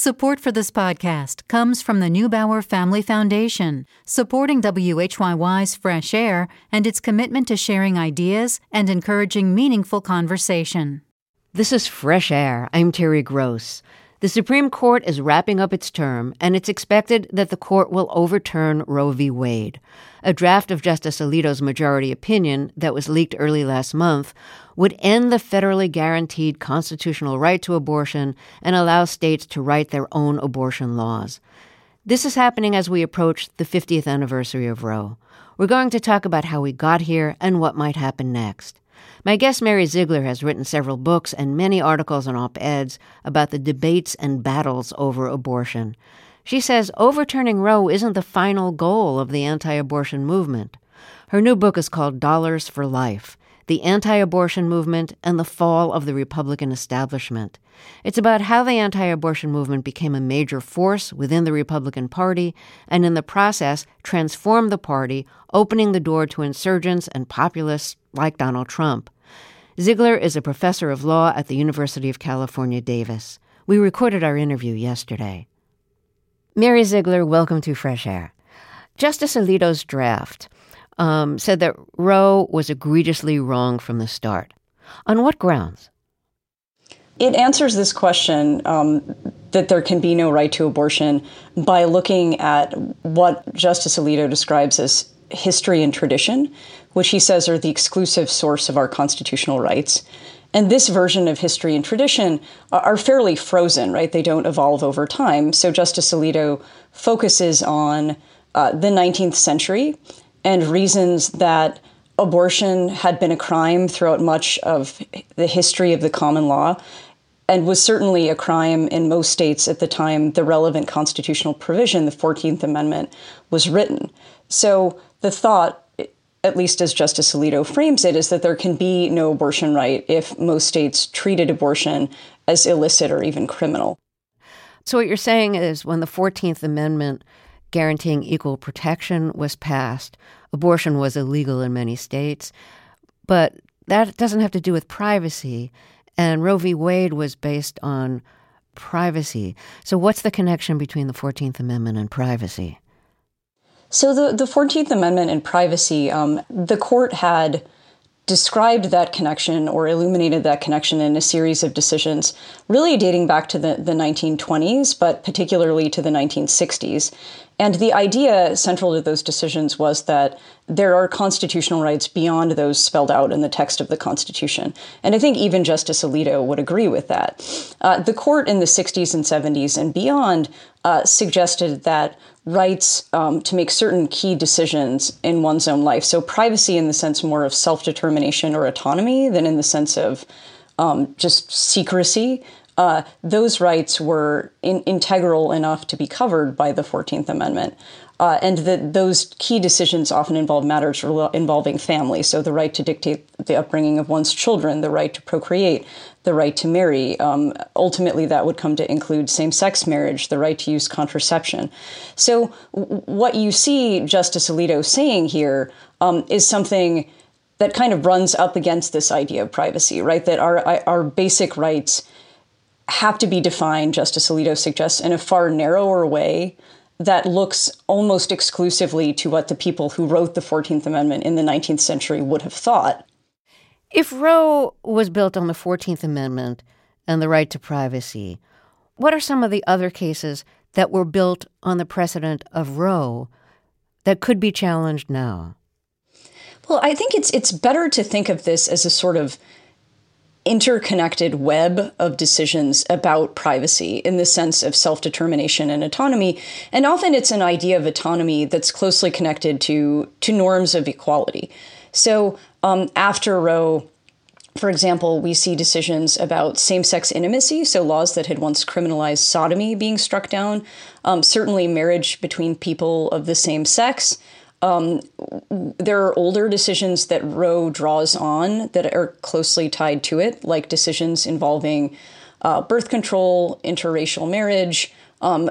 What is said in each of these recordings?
Support for this podcast comes from the Neubauer Family Foundation, supporting WHYY's Fresh Air and its commitment to sharing ideas and encouraging meaningful conversation. This is Fresh Air. I'm Terry Gross. The Supreme Court is wrapping up its term, and it's expected that the court will overturn Roe v. Wade. A draft of Justice Alito's majority opinion that was leaked early last month would end the federally guaranteed constitutional right to abortion and allow states to write their own abortion laws. This is happening as we approach the 50th anniversary of Roe. We're going to talk about how we got here and what might happen next. My guest Mary Ziegler has written several books and many articles and op eds about the debates and battles over abortion. She says overturning Roe isn't the final goal of the anti abortion movement. Her new book is called Dollars for Life The Anti Abortion Movement and the Fall of the Republican Establishment. It's about how the anti abortion movement became a major force within the Republican Party and in the process transformed the party, opening the door to insurgents and populists like Donald Trump. Ziegler is a professor of law at the University of California, Davis. We recorded our interview yesterday. Mary Ziegler, welcome to Fresh Air. Justice Alito's draft um, said that Roe was egregiously wrong from the start. On what grounds? It answers this question um, that there can be no right to abortion by looking at what Justice Alito describes as history and tradition, which he says are the exclusive source of our constitutional rights. And this version of history and tradition are fairly frozen, right? They don't evolve over time. So Justice Alito focuses on uh, the 19th century and reasons that abortion had been a crime throughout much of the history of the common law and was certainly a crime in most states at the time the relevant constitutional provision, the 14th Amendment, was written. So the thought, at least as Justice Alito frames it, is that there can be no abortion right if most states treated abortion as illicit or even criminal. So, what you're saying is when the 14th Amendment guaranteeing equal protection was passed, abortion was illegal in many states. But that doesn't have to do with privacy. And Roe v. Wade was based on privacy. So, what's the connection between the 14th Amendment and privacy? So the the Fourteenth Amendment and privacy, um, the court had described that connection or illuminated that connection in a series of decisions, really dating back to the, the 1920s, but particularly to the 1960s. And the idea central to those decisions was that there are constitutional rights beyond those spelled out in the text of the Constitution. And I think even Justice Alito would agree with that. Uh, the court in the 60s and 70s and beyond uh, suggested that rights um, to make certain key decisions in one's own life, so privacy in the sense more of self determination or autonomy than in the sense of um, just secrecy, uh, those rights were in, integral enough to be covered by the 14th Amendment. Uh, and that those key decisions often involve matters involving family. So, the right to dictate the upbringing of one's children, the right to procreate, the right to marry. Um, ultimately, that would come to include same sex marriage, the right to use contraception. So, w- what you see Justice Alito saying here um, is something that kind of runs up against this idea of privacy, right? That our, our basic rights have to be defined, Justice Alito suggests, in a far narrower way that looks almost exclusively to what the people who wrote the 14th Amendment in the 19th century would have thought. If Roe was built on the 14th Amendment and the right to privacy, what are some of the other cases that were built on the precedent of Roe that could be challenged now? Well, I think it's it's better to think of this as a sort of interconnected web of decisions about privacy in the sense of self determination and autonomy. And often it's an idea of autonomy that's closely connected to, to norms of equality. So um, after Roe, for example, we see decisions about same sex intimacy, so laws that had once criminalized sodomy being struck down, um, certainly marriage between people of the same sex. Um, there are older decisions that Roe draws on that are closely tied to it, like decisions involving uh, birth control, interracial marriage, um,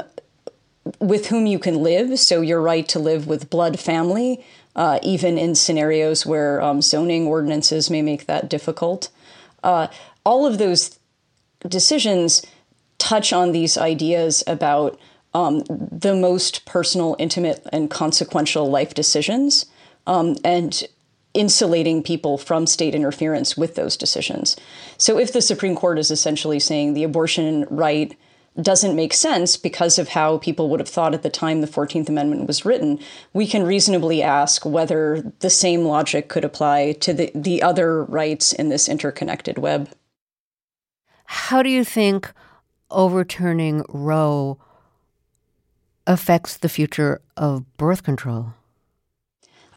with whom you can live. So, your right to live with blood family, uh, even in scenarios where um, zoning ordinances may make that difficult. Uh, all of those decisions touch on these ideas about um, the most personal, intimate, and consequential life decisions um, and insulating people from state interference with those decisions. So, if the Supreme Court is essentially saying the abortion right doesn't make sense because of how people would have thought at the time the 14th Amendment was written, we can reasonably ask whether the same logic could apply to the, the other rights in this interconnected web. How do you think overturning Roe affects the future of birth control?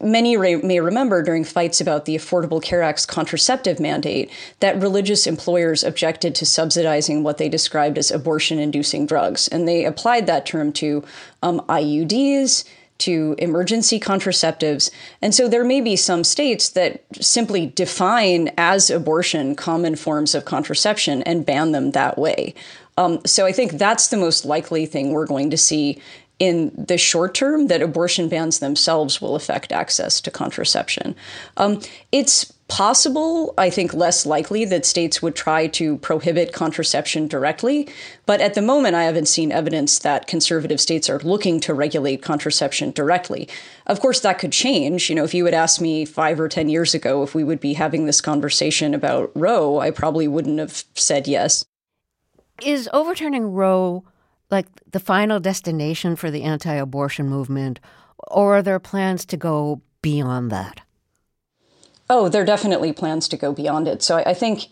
Many may remember during fights about the Affordable Care Act's contraceptive mandate that religious employers objected to subsidizing what they described as abortion inducing drugs. And they applied that term to um, IUDs, to emergency contraceptives. And so there may be some states that simply define as abortion common forms of contraception and ban them that way. Um, so I think that's the most likely thing we're going to see in the short term that abortion bans themselves will affect access to contraception. Um, it's possible, I think less likely, that states would try to prohibit contraception directly. But at the moment, I haven't seen evidence that conservative states are looking to regulate contraception directly. Of course, that could change. You know, if you had asked me five or 10 years ago if we would be having this conversation about Roe, I probably wouldn't have said yes. Is overturning Roe like the final destination for the anti abortion movement, or are there plans to go beyond that? Oh, there are definitely plans to go beyond it. So I, I think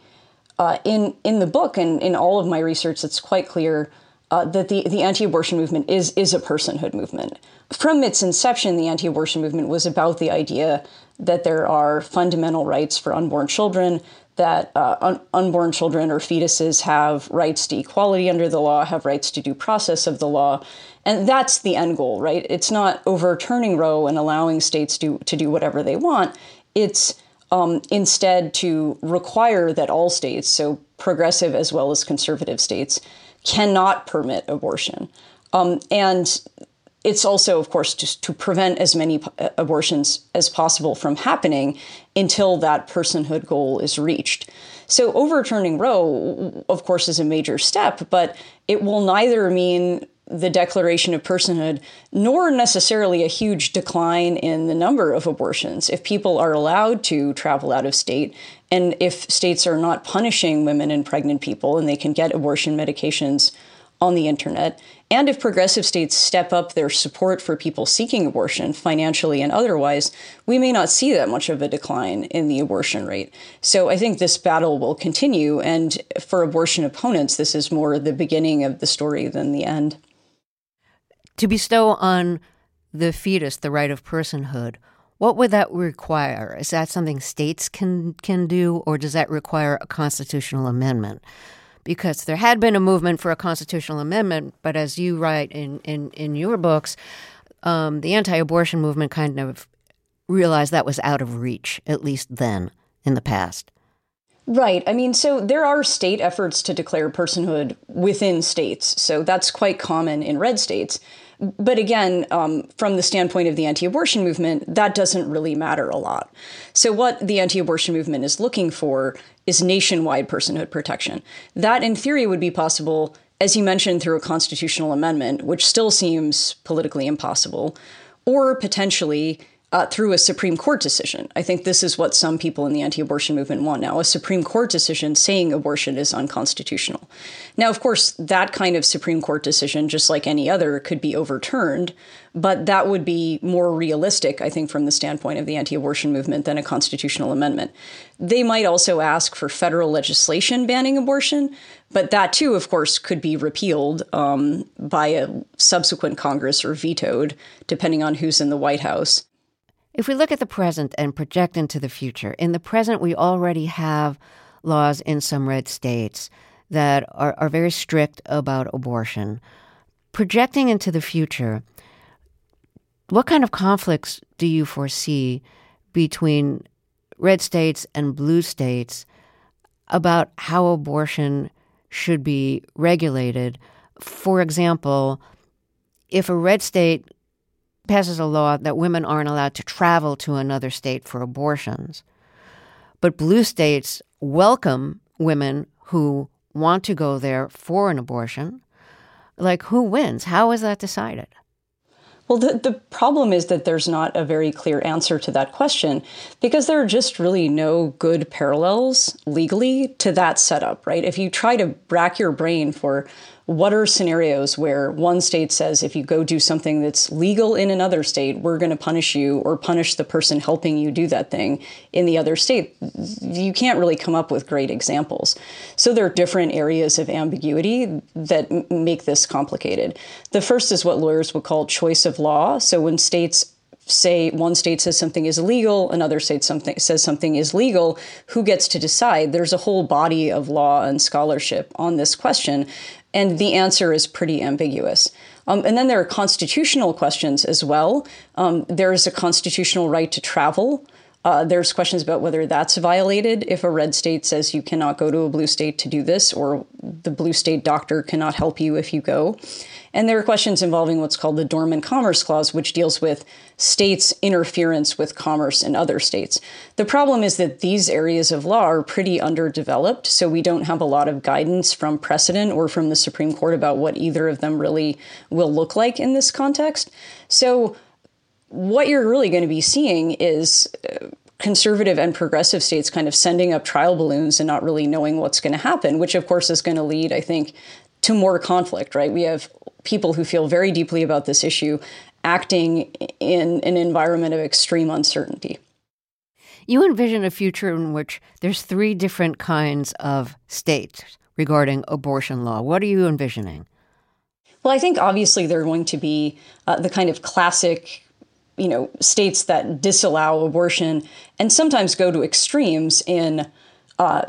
uh, in in the book and in all of my research, it's quite clear uh, that the, the anti-abortion movement is is a personhood movement. From its inception, the anti-abortion movement was about the idea that there are fundamental rights for unborn children, that uh, un- unborn children or fetuses have rights to equality under the law, have rights to due process of the law. And that's the end goal, right? It's not overturning Roe and allowing states to, to do whatever they want. It's um, instead to require that all states, so progressive as well as conservative states, cannot permit abortion. Um, and it's also, of course, just to prevent as many uh, abortions as possible from happening until that personhood goal is reached. So, overturning Roe, of course, is a major step, but it will neither mean the declaration of personhood nor necessarily a huge decline in the number of abortions. If people are allowed to travel out of state, and if states are not punishing women and pregnant people and they can get abortion medications on the internet. And if progressive states step up their support for people seeking abortion, financially and otherwise, we may not see that much of a decline in the abortion rate. So I think this battle will continue. And for abortion opponents, this is more the beginning of the story than the end. To bestow on the fetus the right of personhood, what would that require? Is that something states can can do, or does that require a constitutional amendment? because there had been a movement for a constitutional amendment, but as you write in, in, in your books, um, the anti abortion movement kind of realized that was out of reach, at least then in the past. Right. I mean, so there are state efforts to declare personhood within states. So that's quite common in red states. But again, um, from the standpoint of the anti abortion movement, that doesn't really matter a lot. So, what the anti abortion movement is looking for is nationwide personhood protection. That, in theory, would be possible, as you mentioned, through a constitutional amendment, which still seems politically impossible, or potentially uh, through a Supreme Court decision. I think this is what some people in the anti abortion movement want now a Supreme Court decision saying abortion is unconstitutional. Now, of course, that kind of Supreme Court decision, just like any other, could be overturned, but that would be more realistic, I think, from the standpoint of the anti abortion movement than a constitutional amendment. They might also ask for federal legislation banning abortion, but that too, of course, could be repealed um, by a subsequent Congress or vetoed, depending on who's in the White House. If we look at the present and project into the future, in the present, we already have laws in some red states that are, are very strict about abortion. Projecting into the future, what kind of conflicts do you foresee between red states and blue states about how abortion should be regulated? For example, if a red state passes a law that women aren't allowed to travel to another state for abortions. But blue states welcome women who want to go there for an abortion. Like, who wins? How is that decided? Well, the, the problem is that there's not a very clear answer to that question because there are just really no good parallels legally to that setup, right? If you try to rack your brain for what are scenarios where one state says if you go do something that's legal in another state, we're going to punish you or punish the person helping you do that thing in the other state? You can't really come up with great examples. So there are different areas of ambiguity that make this complicated. The first is what lawyers would call choice of law. So when states say one state says something is illegal, another state something says something is legal, who gets to decide? There's a whole body of law and scholarship on this question. And the answer is pretty ambiguous. Um, and then there are constitutional questions as well. Um, there is a constitutional right to travel. Uh, there's questions about whether that's violated if a red state says you cannot go to a blue state to do this, or the blue state doctor cannot help you if you go. And there are questions involving what's called the Dormant Commerce Clause, which deals with states' interference with commerce in other states. The problem is that these areas of law are pretty underdeveloped, so we don't have a lot of guidance from precedent or from the Supreme Court about what either of them really will look like in this context. So, what you're really going to be seeing is uh, conservative and progressive states kind of sending up trial balloons and not really knowing what's going to happen, which of course is going to lead, I think, to more conflict, right? We have people who feel very deeply about this issue acting in an environment of extreme uncertainty. You envision a future in which there's three different kinds of states regarding abortion law. What are you envisioning? Well, I think obviously there are going to be uh, the kind of classic, you know, states that disallow abortion and sometimes go to extremes in uh,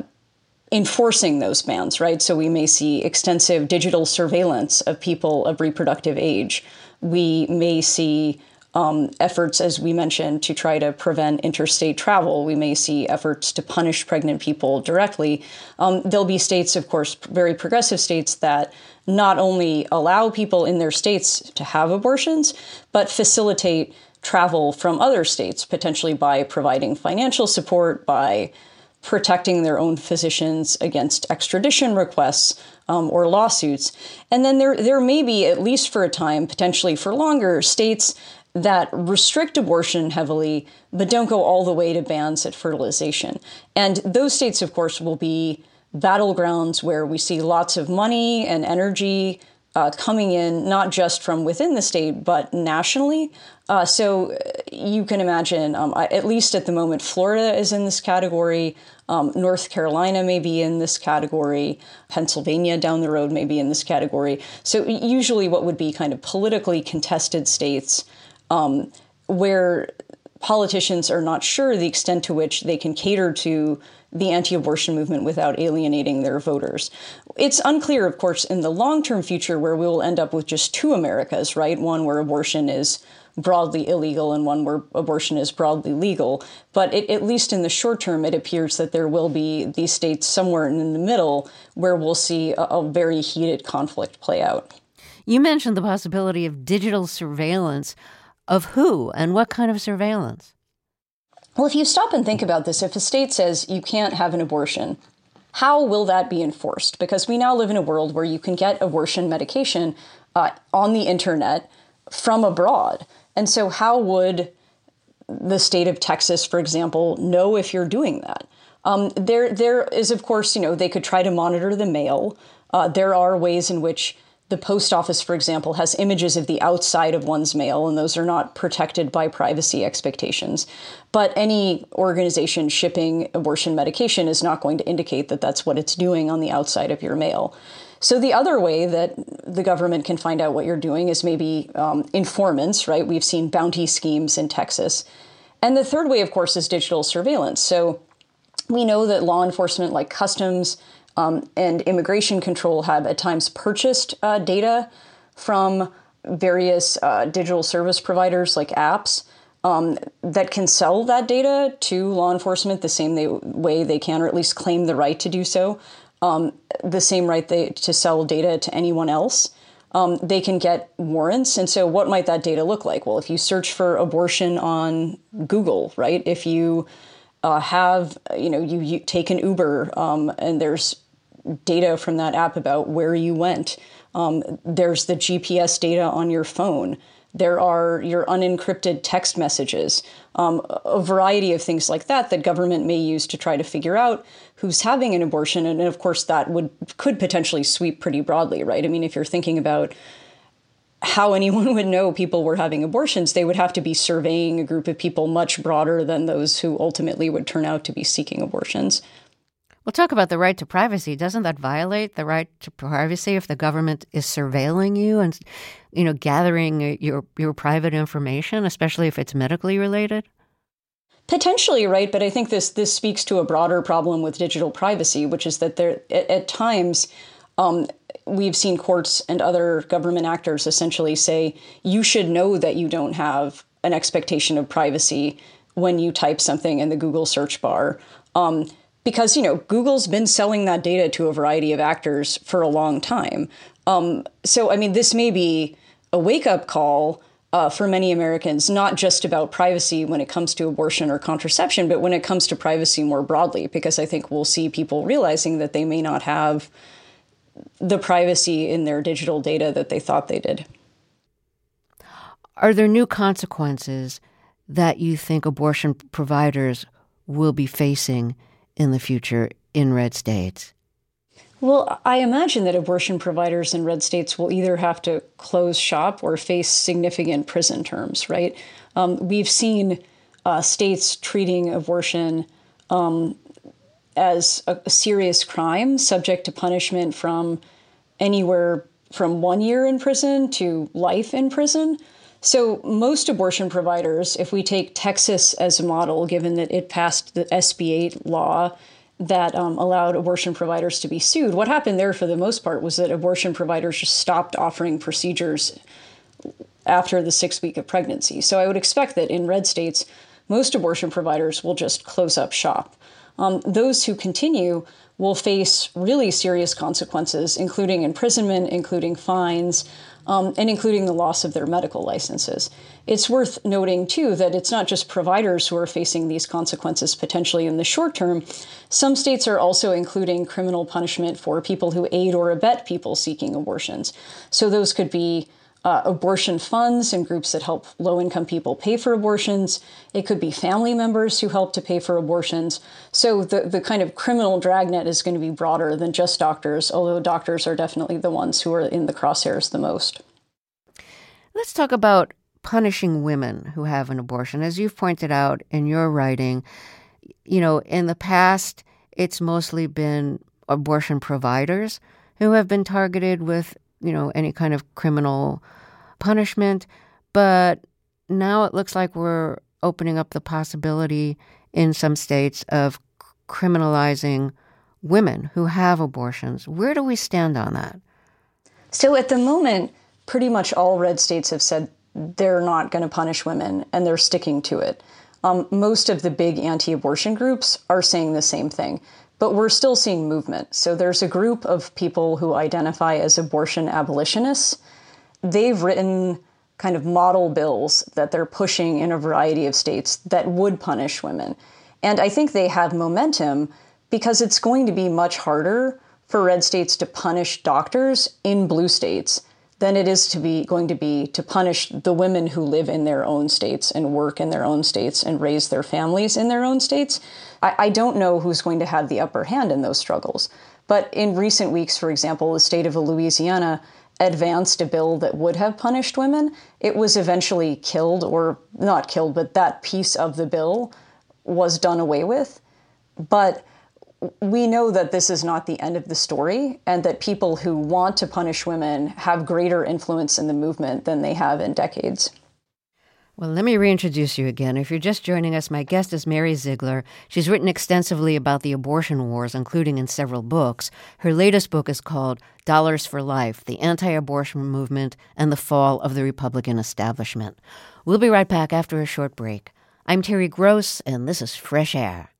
enforcing those bans, right? So we may see extensive digital surveillance of people of reproductive age. We may see um, efforts, as we mentioned, to try to prevent interstate travel. We may see efforts to punish pregnant people directly. Um, there'll be states, of course, very progressive states that not only allow people in their states to have abortions, but facilitate travel from other states, potentially by providing financial support, by protecting their own physicians against extradition requests um, or lawsuits. And then there, there may be, at least for a time, potentially for longer, states that restrict abortion heavily, but don't go all the way to bans at fertilization. And those states, of course, will be battlegrounds where we see lots of money and energy uh, coming in, not just from within the state, but nationally. Uh, so you can imagine, um, at least at the moment, Florida is in this category. Um, North Carolina may be in this category. Pennsylvania down the road may be in this category. So usually, what would be kind of politically contested states um, where politicians are not sure the extent to which they can cater to the anti abortion movement without alienating their voters. It's unclear, of course, in the long term future where we will end up with just two Americas, right? One where abortion is broadly illegal and one where abortion is broadly legal. But it, at least in the short term, it appears that there will be these states somewhere in the middle where we'll see a, a very heated conflict play out. You mentioned the possibility of digital surveillance. Of who and what kind of surveillance? Well, if you stop and think about this, if a state says you can't have an abortion, how will that be enforced? Because we now live in a world where you can get abortion medication uh, on the internet from abroad. And so, how would the state of Texas, for example, know if you're doing that? Um, there, there is, of course, you know, they could try to monitor the mail. Uh, there are ways in which the post office, for example, has images of the outside of one's mail, and those are not protected by privacy expectations. But any organization shipping abortion medication is not going to indicate that that's what it's doing on the outside of your mail. So the other way that the government can find out what you're doing is maybe um, informants, right? We've seen bounty schemes in Texas. And the third way, of course, is digital surveillance. So we know that law enforcement like customs um, and immigration control have at times purchased uh, data from various uh, digital service providers like apps um, that can sell that data to law enforcement the same they, way they can, or at least claim the right to do so um, the same right they, to sell data to anyone else. Um, they can get warrants. And so, what might that data look like? Well, if you search for abortion on Google, right? If you uh, have, you know, you, you take an Uber um, and there's data from that app about where you went. Um, there's the GPS data on your phone. There are your unencrypted text messages, um, a variety of things like that that government may use to try to figure out who's having an abortion. And of course, that would could potentially sweep pretty broadly, right? I mean, if you're thinking about how anyone would know people were having abortions, they would have to be surveying a group of people much broader than those who ultimately would turn out to be seeking abortions. We'll talk about the right to privacy. Doesn't that violate the right to privacy if the government is surveilling you and, you know, gathering your your private information, especially if it's medically related? Potentially, right? But I think this this speaks to a broader problem with digital privacy, which is that there at, at times um, we've seen courts and other government actors essentially say you should know that you don't have an expectation of privacy when you type something in the Google search bar. Um, because you know Google's been selling that data to a variety of actors for a long time. Um, so I mean, this may be a wake up call uh, for many Americans, not just about privacy when it comes to abortion or contraception, but when it comes to privacy more broadly. Because I think we'll see people realizing that they may not have the privacy in their digital data that they thought they did. Are there new consequences that you think abortion providers will be facing in the future in red states? Well, I imagine that abortion providers in red states will either have to close shop or face significant prison terms, right? Um, we've seen uh, states treating abortion um, as a, a serious crime subject to punishment from anywhere from one year in prison to life in prison. So, most abortion providers, if we take Texas as a model, given that it passed the SB 8 law that um, allowed abortion providers to be sued, what happened there for the most part was that abortion providers just stopped offering procedures after the sixth week of pregnancy. So, I would expect that in red states, most abortion providers will just close up shop um, those who continue will face really serious consequences, including imprisonment, including fines, um, and including the loss of their medical licenses. It's worth noting, too, that it's not just providers who are facing these consequences potentially in the short term. Some states are also including criminal punishment for people who aid or abet people seeking abortions. So those could be uh, abortion funds and groups that help low income people pay for abortions. It could be family members who help to pay for abortions. So the, the kind of criminal dragnet is going to be broader than just doctors, although doctors are definitely the ones who are in the crosshairs the most. Let's talk about punishing women who have an abortion. As you've pointed out in your writing, you know, in the past, it's mostly been abortion providers who have been targeted with you know, any kind of criminal punishment. But now it looks like we're opening up the possibility in some states of criminalizing women who have abortions. Where do we stand on that? So at the moment, pretty much all red states have said they're not going to punish women and they're sticking to it. Um, most of the big anti abortion groups are saying the same thing but we're still seeing movement. So there's a group of people who identify as abortion abolitionists. They've written kind of model bills that they're pushing in a variety of states that would punish women. And I think they have momentum because it's going to be much harder for red states to punish doctors in blue states than it is to be going to be to punish the women who live in their own states and work in their own states and raise their families in their own states. I, I don't know who's going to have the upper hand in those struggles. But in recent weeks, for example, the state of Louisiana advanced a bill that would have punished women. It was eventually killed, or not killed, but that piece of the bill was done away with. But we know that this is not the end of the story and that people who want to punish women have greater influence in the movement than they have in decades. Well, let me reintroduce you again. If you're just joining us, my guest is Mary Ziegler. She's written extensively about the abortion wars, including in several books. Her latest book is called Dollars for Life The Anti Abortion Movement and the Fall of the Republican Establishment. We'll be right back after a short break. I'm Terry Gross, and this is Fresh Air.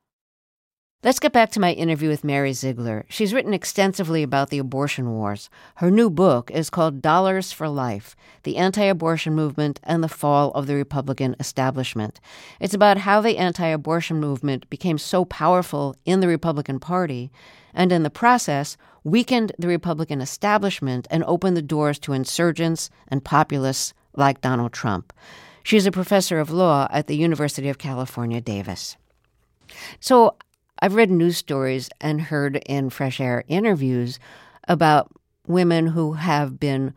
Let's get back to my interview with Mary Ziegler. She's written extensively about the abortion wars. Her new book is called Dollars for Life The Anti Abortion Movement and the Fall of the Republican Establishment. It's about how the anti abortion movement became so powerful in the Republican Party and, in the process, weakened the Republican establishment and opened the doors to insurgents and populists like Donald Trump. She's a professor of law at the University of California, Davis. So, I've read news stories and heard in Fresh Air interviews about women who have been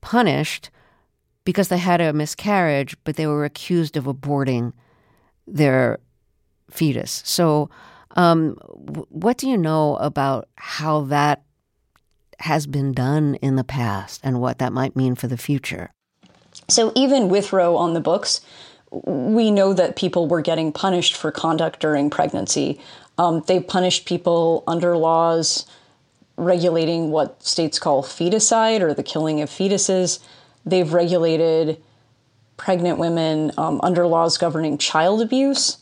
punished because they had a miscarriage, but they were accused of aborting their fetus. So, um, what do you know about how that has been done in the past and what that might mean for the future? So, even with Roe on the books, we know that people were getting punished for conduct during pregnancy. Um, they punished people under laws regulating what states call feticide or the killing of fetuses. They've regulated pregnant women um, under laws governing child abuse.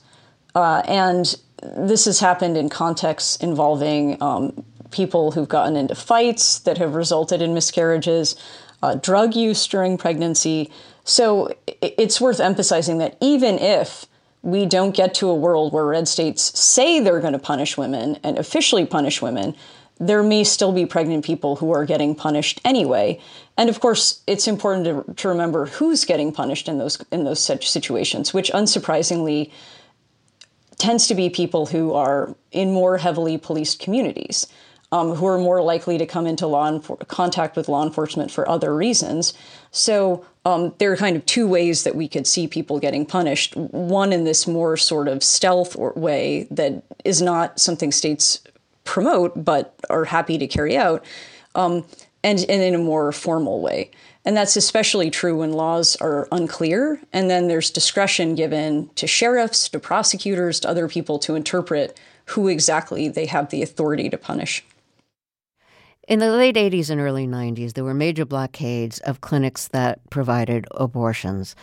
Uh, and this has happened in contexts involving um, people who've gotten into fights that have resulted in miscarriages, uh, drug use during pregnancy. So it's worth emphasizing that even if we don't get to a world where red states say they're going to punish women and officially punish women, there may still be pregnant people who are getting punished anyway. And of course, it's important to, to remember who's getting punished in those in those such situations, which unsurprisingly tends to be people who are in more heavily policed communities um, who are more likely to come into law enfor- contact with law enforcement for other reasons. So um, there are kind of two ways that we could see people getting punished. One in this more sort of stealth way that is not something states promote but are happy to carry out, um, and, and in a more formal way. And that's especially true when laws are unclear, and then there's discretion given to sheriffs, to prosecutors, to other people to interpret who exactly they have the authority to punish. In the late 80s and early 90s, there were major blockades of clinics that provided abortions.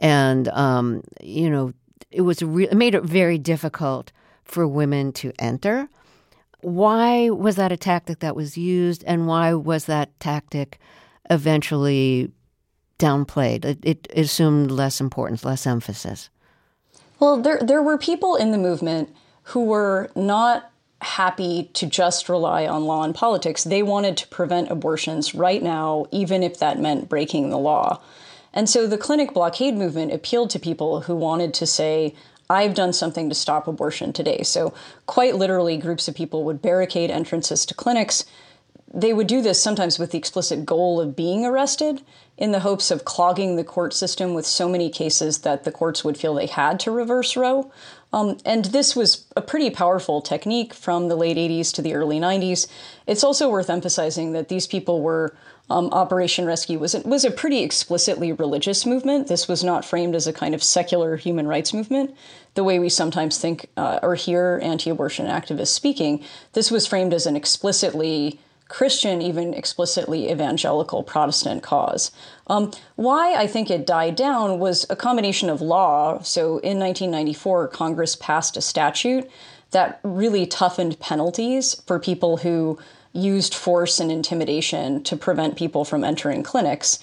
And, um, you know, it, was re- it made it very difficult for women to enter. Why was that a tactic that was used, and why was that tactic eventually downplayed? It, it assumed less importance, less emphasis. Well, there, there were people in the movement who were not happy to just rely on law and politics. They wanted to prevent abortions right now, even if that meant breaking the law. And so the clinic blockade movement appealed to people who wanted to say, I've done something to stop abortion today. So, quite literally, groups of people would barricade entrances to clinics. They would do this sometimes with the explicit goal of being arrested in the hopes of clogging the court system with so many cases that the courts would feel they had to reverse Roe. Um, and this was a pretty powerful technique from the late 80s to the early 90s. It's also worth emphasizing that these people were um, Operation Rescue was was a pretty explicitly religious movement. This was not framed as a kind of secular human rights movement, the way we sometimes think uh, or hear anti-abortion activists speaking. This was framed as an explicitly Christian, even explicitly evangelical Protestant cause. Um, why I think it died down was a combination of law. So in 1994, Congress passed a statute that really toughened penalties for people who used force and intimidation to prevent people from entering clinics.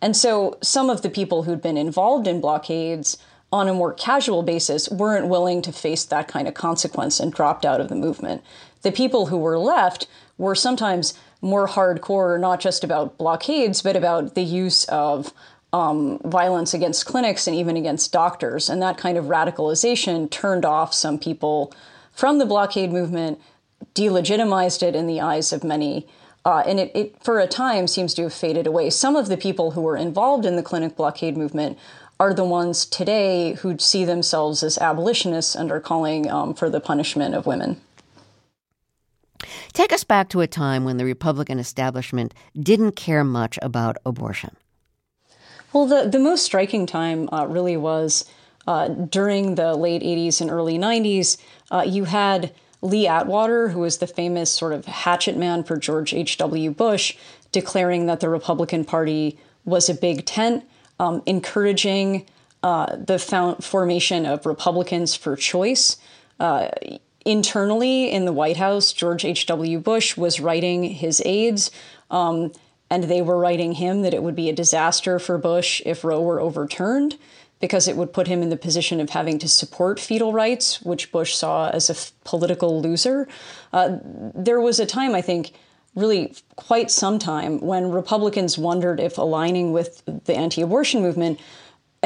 And so some of the people who'd been involved in blockades on a more casual basis weren't willing to face that kind of consequence and dropped out of the movement. The people who were left were sometimes more hardcore, not just about blockades, but about the use of um, violence against clinics and even against doctors. And that kind of radicalization turned off some people from the blockade movement, delegitimized it in the eyes of many. Uh, and it, it, for a time, seems to have faded away. Some of the people who were involved in the clinic blockade movement are the ones today who see themselves as abolitionists and are calling um, for the punishment of women. Take us back to a time when the Republican establishment didn't care much about abortion. Well, the, the most striking time uh, really was uh, during the late 80s and early 90s. Uh, you had Lee Atwater, who was the famous sort of hatchet man for George H.W. Bush, declaring that the Republican Party was a big tent, um, encouraging uh, the found formation of Republicans for Choice. Uh, internally in the White House, George H.W. Bush was writing his aides, um, and they were writing him that it would be a disaster for Bush if Roe were overturned because it would put him in the position of having to support fetal rights, which Bush saw as a f- political loser. Uh, there was a time, I think, really quite some time, when Republicans wondered if aligning with the anti abortion movement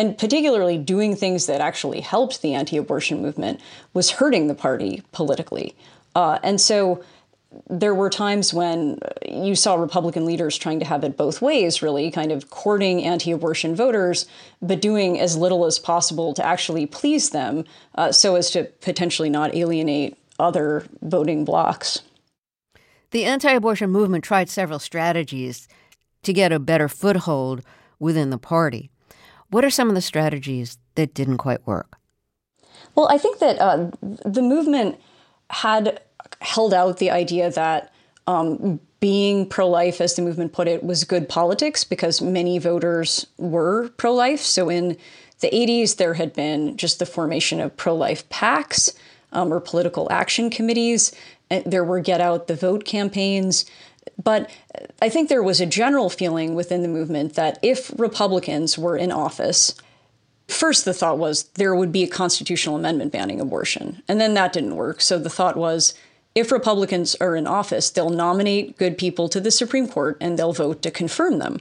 and particularly doing things that actually helped the anti abortion movement was hurting the party politically. Uh, and so there were times when you saw Republican leaders trying to have it both ways, really, kind of courting anti abortion voters, but doing as little as possible to actually please them uh, so as to potentially not alienate other voting blocs. The anti abortion movement tried several strategies to get a better foothold within the party. What are some of the strategies that didn't quite work? Well, I think that uh, the movement had held out the idea that um, being pro life, as the movement put it, was good politics because many voters were pro life. So in the 80s, there had been just the formation of pro life PACs um, or political action committees. There were get out the vote campaigns. But I think there was a general feeling within the movement that if Republicans were in office, first the thought was there would be a constitutional amendment banning abortion. And then that didn't work. So the thought was if Republicans are in office, they'll nominate good people to the Supreme Court and they'll vote to confirm them.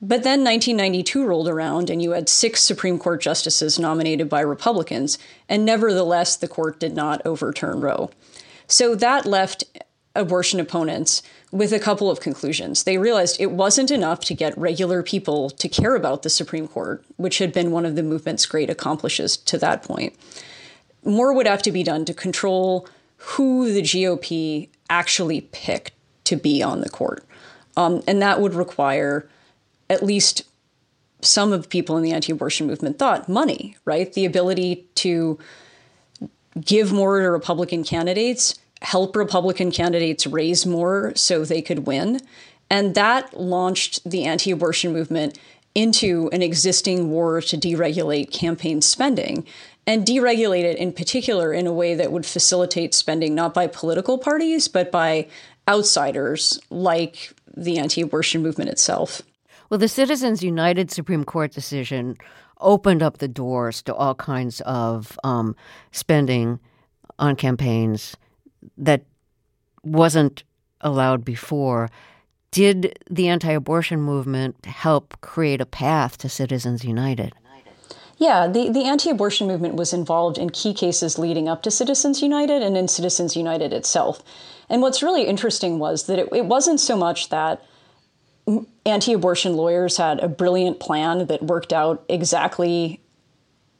But then 1992 rolled around, and you had six Supreme Court justices nominated by Republicans, and nevertheless, the court did not overturn Roe. So that left abortion opponents with a couple of conclusions. They realized it wasn't enough to get regular people to care about the Supreme Court, which had been one of the movement's great accomplishes to that point. More would have to be done to control who the GOP actually picked to be on the court. Um, and that would require at least some of people in the anti abortion movement thought money, right? The ability to give more to Republican candidates, help Republican candidates raise more so they could win. And that launched the anti abortion movement into an existing war to deregulate campaign spending and deregulate it in particular in a way that would facilitate spending not by political parties, but by outsiders like the anti abortion movement itself. Well, the Citizens United Supreme Court decision opened up the doors to all kinds of um, spending on campaigns that wasn't allowed before. Did the anti abortion movement help create a path to Citizens United? Yeah, the, the anti abortion movement was involved in key cases leading up to Citizens United and in Citizens United itself. And what's really interesting was that it, it wasn't so much that anti abortion lawyers had a brilliant plan that worked out exactly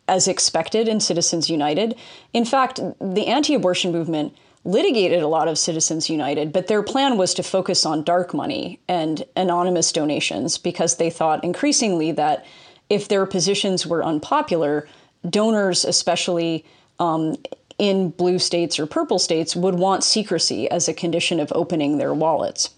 as expected in Citizens United. In fact, the anti abortion movement litigated a lot of Citizens United, but their plan was to focus on dark money and anonymous donations because they thought increasingly that if their positions were unpopular, donors, especially um, in blue states or purple states, would want secrecy as a condition of opening their wallets.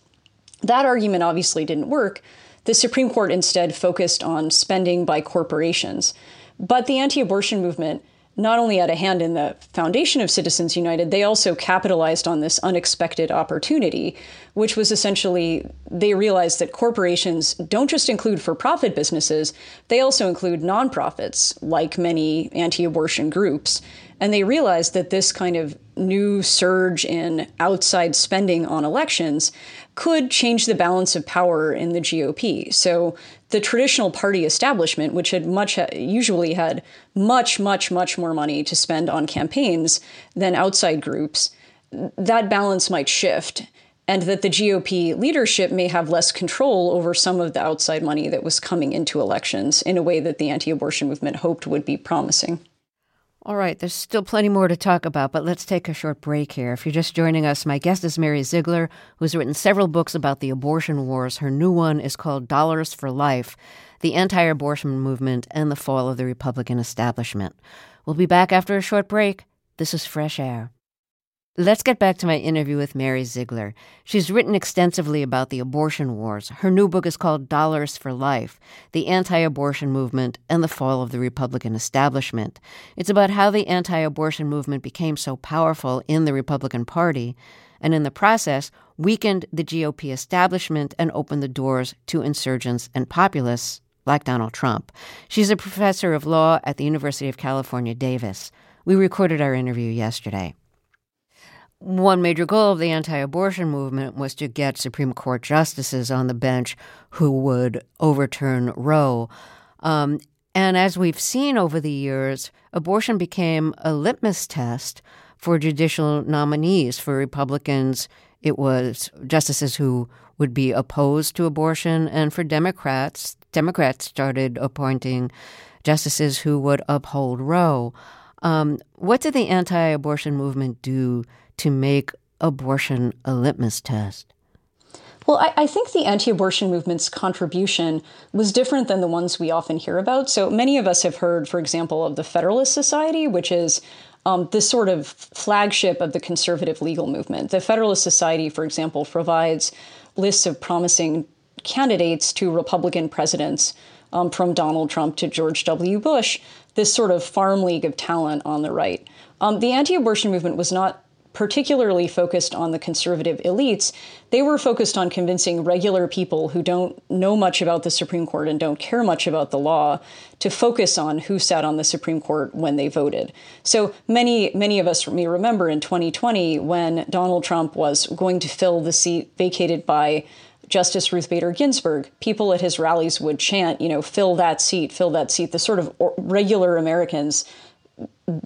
That argument obviously didn't work. The Supreme Court instead focused on spending by corporations. But the anti abortion movement not only had a hand in the foundation of Citizens United, they also capitalized on this unexpected opportunity, which was essentially they realized that corporations don't just include for profit businesses, they also include nonprofits, like many anti abortion groups. And they realized that this kind of new surge in outside spending on elections could change the balance of power in the GOP. So the traditional party establishment, which had much usually had much, much, much more money to spend on campaigns than outside groups, that balance might shift. And that the GOP leadership may have less control over some of the outside money that was coming into elections in a way that the anti abortion movement hoped would be promising. All right, there's still plenty more to talk about, but let's take a short break here. If you're just joining us, my guest is Mary Ziegler, who's written several books about the abortion wars. Her new one is called Dollars for Life The Anti Abortion Movement and the Fall of the Republican Establishment. We'll be back after a short break. This is Fresh Air. Let's get back to my interview with Mary Ziegler. She's written extensively about the abortion wars. Her new book is called Dollars for Life The Anti Abortion Movement and the Fall of the Republican Establishment. It's about how the anti abortion movement became so powerful in the Republican Party and in the process weakened the GOP establishment and opened the doors to insurgents and populists like Donald Trump. She's a professor of law at the University of California, Davis. We recorded our interview yesterday one major goal of the anti abortion movement was to get Supreme Court justices on the bench who would overturn Roe. Um, and as we've seen over the years, abortion became a litmus test for judicial nominees. For Republicans, it was justices who would be opposed to abortion. And for Democrats, Democrats started appointing justices who would uphold Roe. Um, what did the anti abortion movement do to make abortion a litmus test? Well, I, I, think the anti abortion movement's contribution was different than the ones we often hear about. So many of us have heard, for example, of the Federalist Society, which is um, this sort of flagship of the conservative legal movement. The Federalist Society, for example, provides lists of promising candidates to Republican presidents um, from Donald Trump to George W. Bush, this sort of farm league of talent on the right. Um, the anti abortion movement was not particularly focused on the conservative elites, they were focused on convincing regular people who don't know much about the Supreme Court and don't care much about the law to focus on who sat on the Supreme Court when they voted. So many, many of us may remember in 2020 when Donald Trump was going to fill the seat vacated by Justice Ruth Bader Ginsburg, people at his rallies would chant, you know, fill that seat, fill that seat. The sort of regular Americans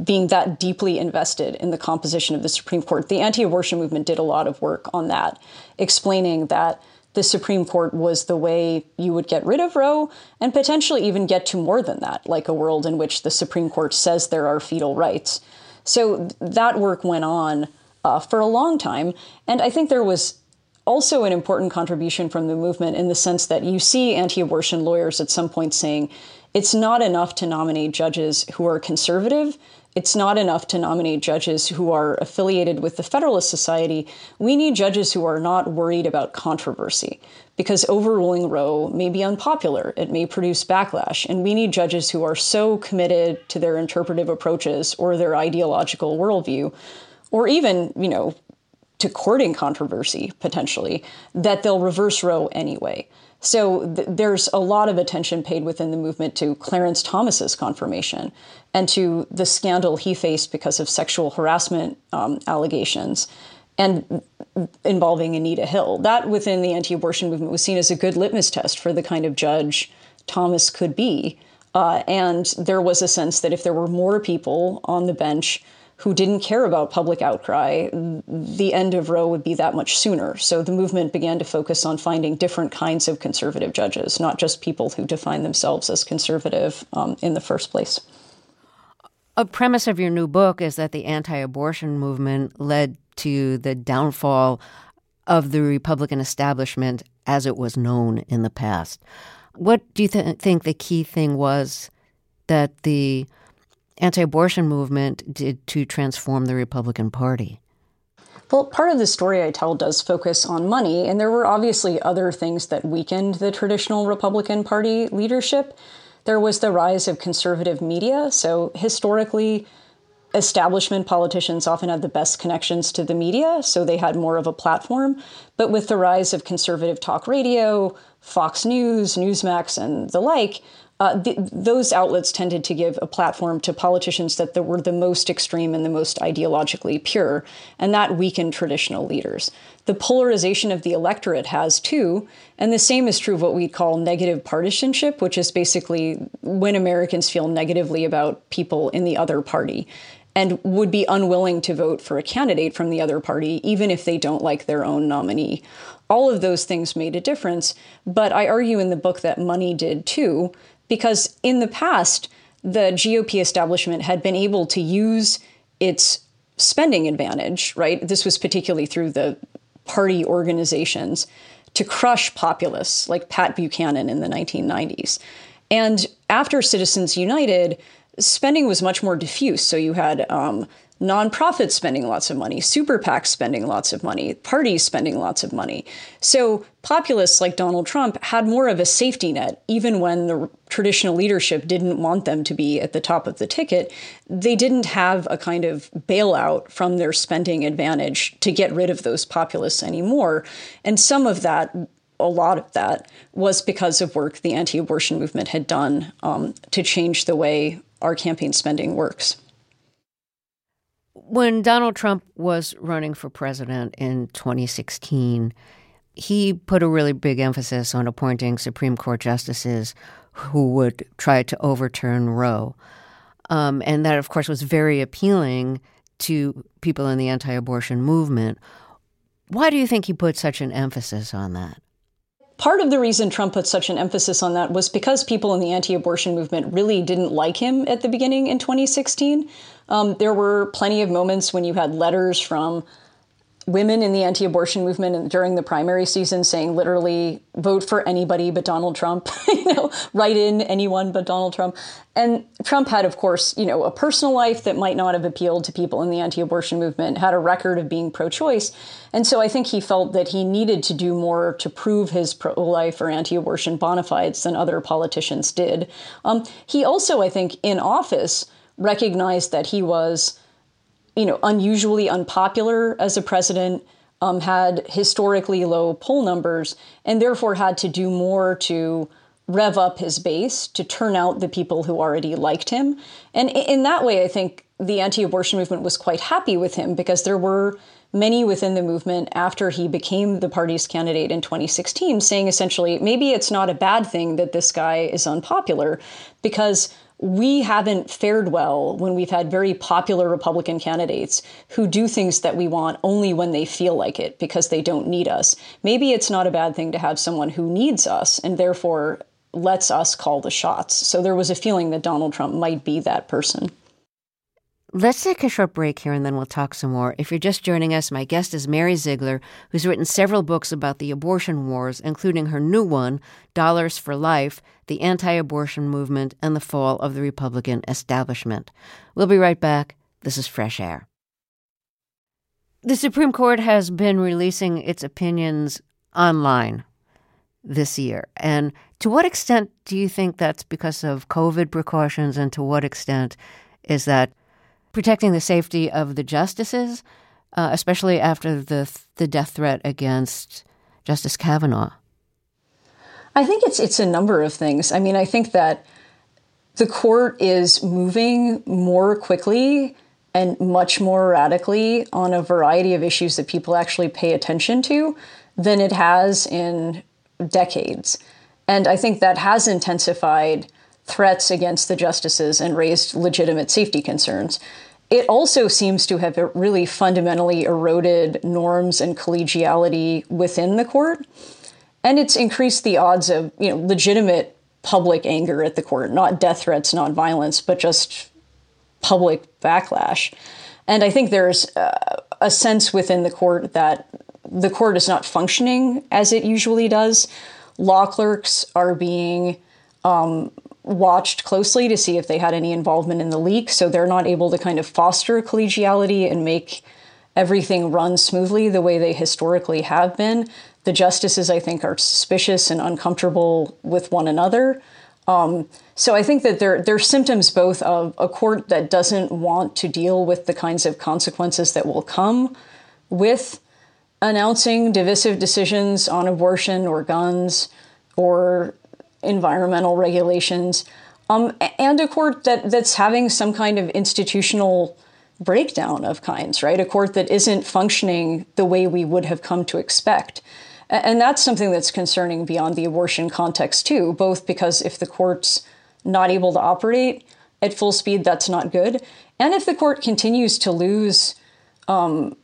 being that deeply invested in the composition of the Supreme Court. The anti abortion movement did a lot of work on that, explaining that the Supreme Court was the way you would get rid of Roe and potentially even get to more than that, like a world in which the Supreme Court says there are fetal rights. So that work went on uh, for a long time. And I think there was also an important contribution from the movement in the sense that you see anti abortion lawyers at some point saying, it's not enough to nominate judges who are conservative. It's not enough to nominate judges who are affiliated with the Federalist Society. We need judges who are not worried about controversy because overruling Roe may be unpopular. It may produce backlash. And we need judges who are so committed to their interpretive approaches or their ideological worldview, or even, you know, to courting controversy potentially, that they'll reverse Roe anyway. So th- there's a lot of attention paid within the movement to Clarence Thomas's confirmation and to the scandal he faced because of sexual harassment um, allegations and involving Anita Hill. That within the anti-abortion movement was seen as a good litmus test for the kind of judge Thomas could be. Uh, and there was a sense that if there were more people on the bench who didn't care about public outcry, the end of Roe would be that much sooner. So the movement began to focus on finding different kinds of conservative judges, not just people who define themselves as conservative um, in the first place. A premise of your new book is that the anti abortion movement led to the downfall of the Republican establishment as it was known in the past. What do you th- think the key thing was that the anti abortion movement did to transform the Republican Party? Well, part of the story I tell does focus on money, and there were obviously other things that weakened the traditional Republican Party leadership. There was the rise of conservative media. So, historically, establishment politicians often had the best connections to the media, so they had more of a platform. But with the rise of conservative talk radio, Fox News, Newsmax, and the like, uh, those outlets tended to give a platform to politicians that were the most extreme and the most ideologically pure, and that weakened traditional leaders. The polarization of the electorate has too, and the same is true of what we call negative partisanship, which is basically when Americans feel negatively about people in the other party and would be unwilling to vote for a candidate from the other party, even if they don't like their own nominee. All of those things made a difference, but I argue in the book that money did too because in the past, the GOP establishment had been able to use its spending advantage, right? This was particularly through the party organizations to crush populists like Pat Buchanan in the 1990s. And after Citizens United, spending was much more diffuse. So you had um, nonprofits spending lots of money, super PACs spending lots of money, parties spending lots of money. So populists like Donald Trump had more of a safety net, even when the traditional leadership didn't want them to be at the top of the ticket. They didn't have a kind of bailout from their spending advantage to get rid of those populists anymore. And some of that a lot of that was because of work the anti abortion movement had done um, to change the way our campaign spending works. When Donald Trump was running for president in 2016, he put a really big emphasis on appointing Supreme Court justices who would try to overturn Roe. Um, and that, of course, was very appealing to people in the anti abortion movement. Why do you think he put such an emphasis on that? Part of the reason Trump put such an emphasis on that was because people in the anti abortion movement really didn't like him at the beginning in 2016. Um, there were plenty of moments when you had letters from women in the anti-abortion movement during the primary season saying literally vote for anybody but Donald Trump, you know, write in anyone but Donald Trump. And Trump had, of course, you know, a personal life that might not have appealed to people in the anti-abortion movement, had a record of being pro-choice. And so I think he felt that he needed to do more to prove his pro-life or anti-abortion bona fides than other politicians did. Um, he also, I think, in office recognized that he was you know, unusually unpopular as a president, um, had historically low poll numbers, and therefore had to do more to rev up his base to turn out the people who already liked him. And in that way, I think the anti abortion movement was quite happy with him because there were many within the movement after he became the party's candidate in 2016 saying essentially, maybe it's not a bad thing that this guy is unpopular because we haven't fared well when we've had very popular Republican candidates who do things that we want only when they feel like it because they don't need us. Maybe it's not a bad thing to have someone who needs us and therefore lets us call the shots. So there was a feeling that Donald Trump might be that person. Let's take a short break here and then we'll talk some more. If you're just joining us, my guest is Mary Ziegler, who's written several books about the abortion wars, including her new one, Dollars for Life The Anti Abortion Movement and the Fall of the Republican Establishment. We'll be right back. This is Fresh Air. The Supreme Court has been releasing its opinions online this year. And to what extent do you think that's because of COVID precautions, and to what extent is that protecting the safety of the justices, uh, especially after the the death threat against Justice Kavanaugh? I think it's it's a number of things. I mean, I think that the court is moving more quickly and much more radically on a variety of issues that people actually pay attention to than it has in decades. And I think that has intensified threats against the justices and raised legitimate safety concerns. It also seems to have really fundamentally eroded norms and collegiality within the court. And it's increased the odds of, you know, legitimate public anger at the court, not death threats, not violence, but just public backlash. And I think there's uh, a sense within the court that the court is not functioning as it usually does. Law clerks are being um, watched closely to see if they had any involvement in the leak. So they're not able to kind of foster collegiality and make everything run smoothly the way they historically have been. The justices, I think, are suspicious and uncomfortable with one another. Um, so I think that there are symptoms both of a court that doesn't want to deal with the kinds of consequences that will come with announcing divisive decisions on abortion or guns or environmental regulations, um, and a court that, that's having some kind of institutional breakdown of kinds, right? A court that isn't functioning the way we would have come to expect. And that's something that's concerning beyond the abortion context, too, both because if the court's not able to operate at full speed, that's not good. And if the court continues to lose um,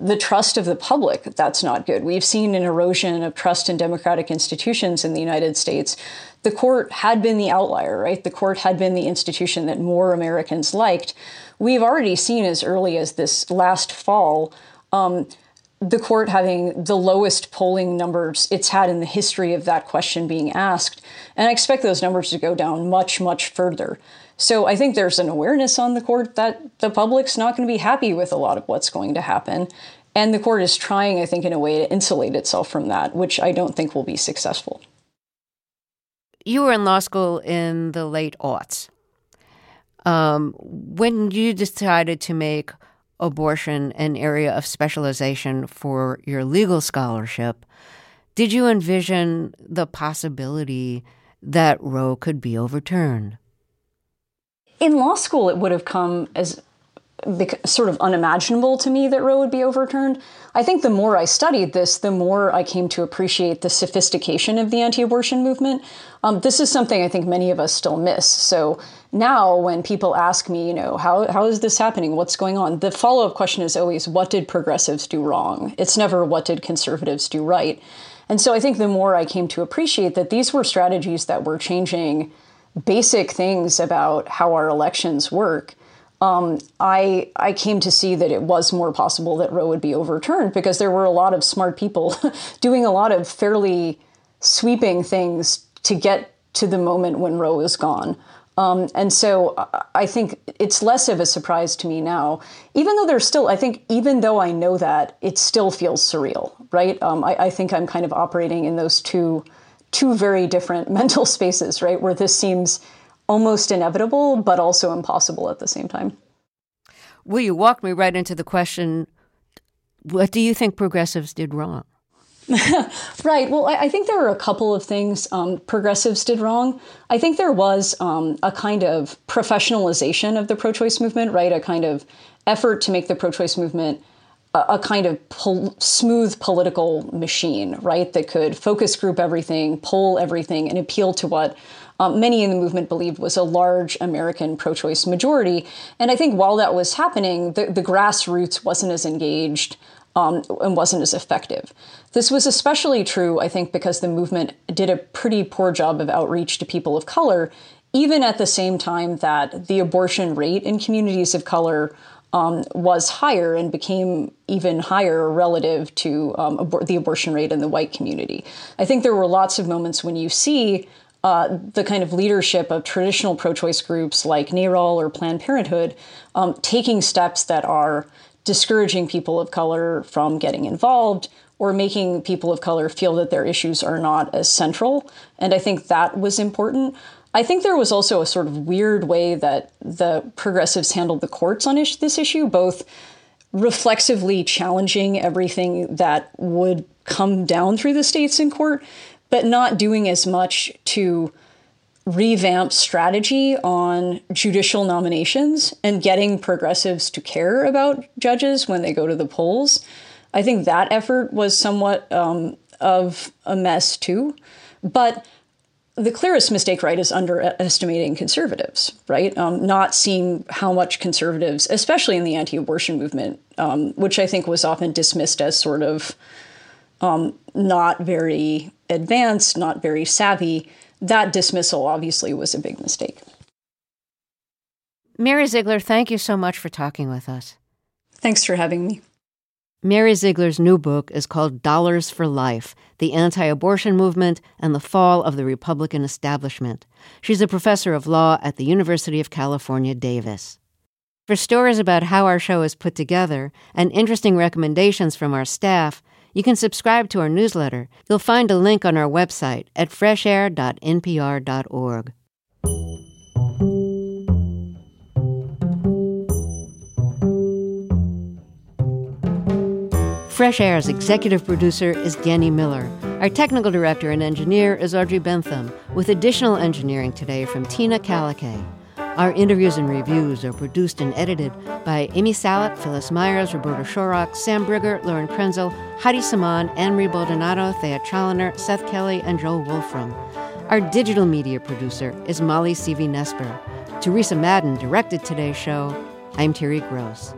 the trust of the public, that's not good. We've seen an erosion of trust in democratic institutions in the United States. The court had been the outlier, right? The court had been the institution that more Americans liked. We've already seen as early as this last fall um, the court having the lowest polling numbers it's had in the history of that question being asked. And I expect those numbers to go down much, much further. So I think there's an awareness on the court that the public's not going to be happy with a lot of what's going to happen. And the court is trying, I think, in a way to insulate itself from that, which I don't think will be successful. You were in law school in the late aughts. Um, when you decided to make abortion an area of specialization for your legal scholarship, did you envision the possibility that Roe could be overturned? In law school, it would have come as sort of unimaginable to me that Roe would be overturned. I think the more I studied this, the more I came to appreciate the sophistication of the anti abortion movement. Um, this is something I think many of us still miss. So now, when people ask me, you know, how, how is this happening? What's going on? The follow up question is always, what did progressives do wrong? It's never, what did conservatives do right? And so I think the more I came to appreciate that these were strategies that were changing basic things about how our elections work um, I I came to see that it was more possible that Roe would be overturned because there were a lot of smart people doing a lot of fairly sweeping things to get to the moment when Roe is gone. Um, and so I think it's less of a surprise to me now, even though there's still, I think, even though I know that, it still feels surreal, right? Um, I, I think I'm kind of operating in those two, two very different mental spaces, right? Where this seems almost inevitable, but also impossible at the same time. Will you walk me right into the question what do you think progressives did wrong? right. Well, I, I, think there are a couple of things um, progressives did wrong. I think there was um, a kind of professionalization of the pro choice movement, right? A kind of effort to make the pro choice movement a, kind of pol- smooth political machine, right? That could focus group everything, poll everything, and appeal to what um, many in the movement believed was a large American pro choice majority. And I think while that was happening, the, the grassroots wasn't as engaged. Um, and wasn't as effective. This was especially true, I think, because the movement did a pretty poor job of outreach to people of color, even at the same time that the abortion rate in communities of color um, was higher and became even higher relative to um, abor- the abortion rate in the white community. I think there were lots of moments when you see uh, the kind of leadership of traditional pro choice groups like NARAL or Planned Parenthood um, taking steps that are discouraging people of color from getting involved or making people of color feel that their issues are not as central. And I think that was important. I think there was also a sort of weird way that the progressives handled the courts on this issue, both reflexively challenging everything that would come down through the states in court, but not doing as much to revamp strategy on judicial nominations and getting progressives to care about judges when they go to the polls. I think that effort was somewhat um, of a mess too. But the clearest mistake, right, is underestimating conservatives, right? Um, not seeing how much conservatives, especially in the anti abortion movement, um, which I think was often dismissed as sort of um, not very advanced, not very savvy, that dismissal obviously was a big mistake. Mary Ziegler, thank you so much for talking with us. Thanks for having me. Mary Ziegler's new book is called Dollars for Life The Anti Abortion Movement and the Fall of the Republican Establishment. She's a professor of law at the University of California, Davis. For stories about how our show is put together and interesting recommendations from our staff, you can subscribe to our newsletter. You'll find a link on our website at freshair.npr.org. Fresh Air's executive producer is Danny Miller. Our technical director and engineer is Audrey Bentham, with additional engineering today from Tina Calicay. Our interviews and reviews are produced and edited by Amy Salit, Phyllis Myers, Roberta Shorrock, Sam Briger, Lauren Krenzel, Heidi Saman, Anne-Marie Baldonado, Thea Chaloner, Seth Kelly, and Joel Wolfram. Our digital media producer is Molly Seavy Nesper. Teresa Madden directed today's show. I'm Terry Gross.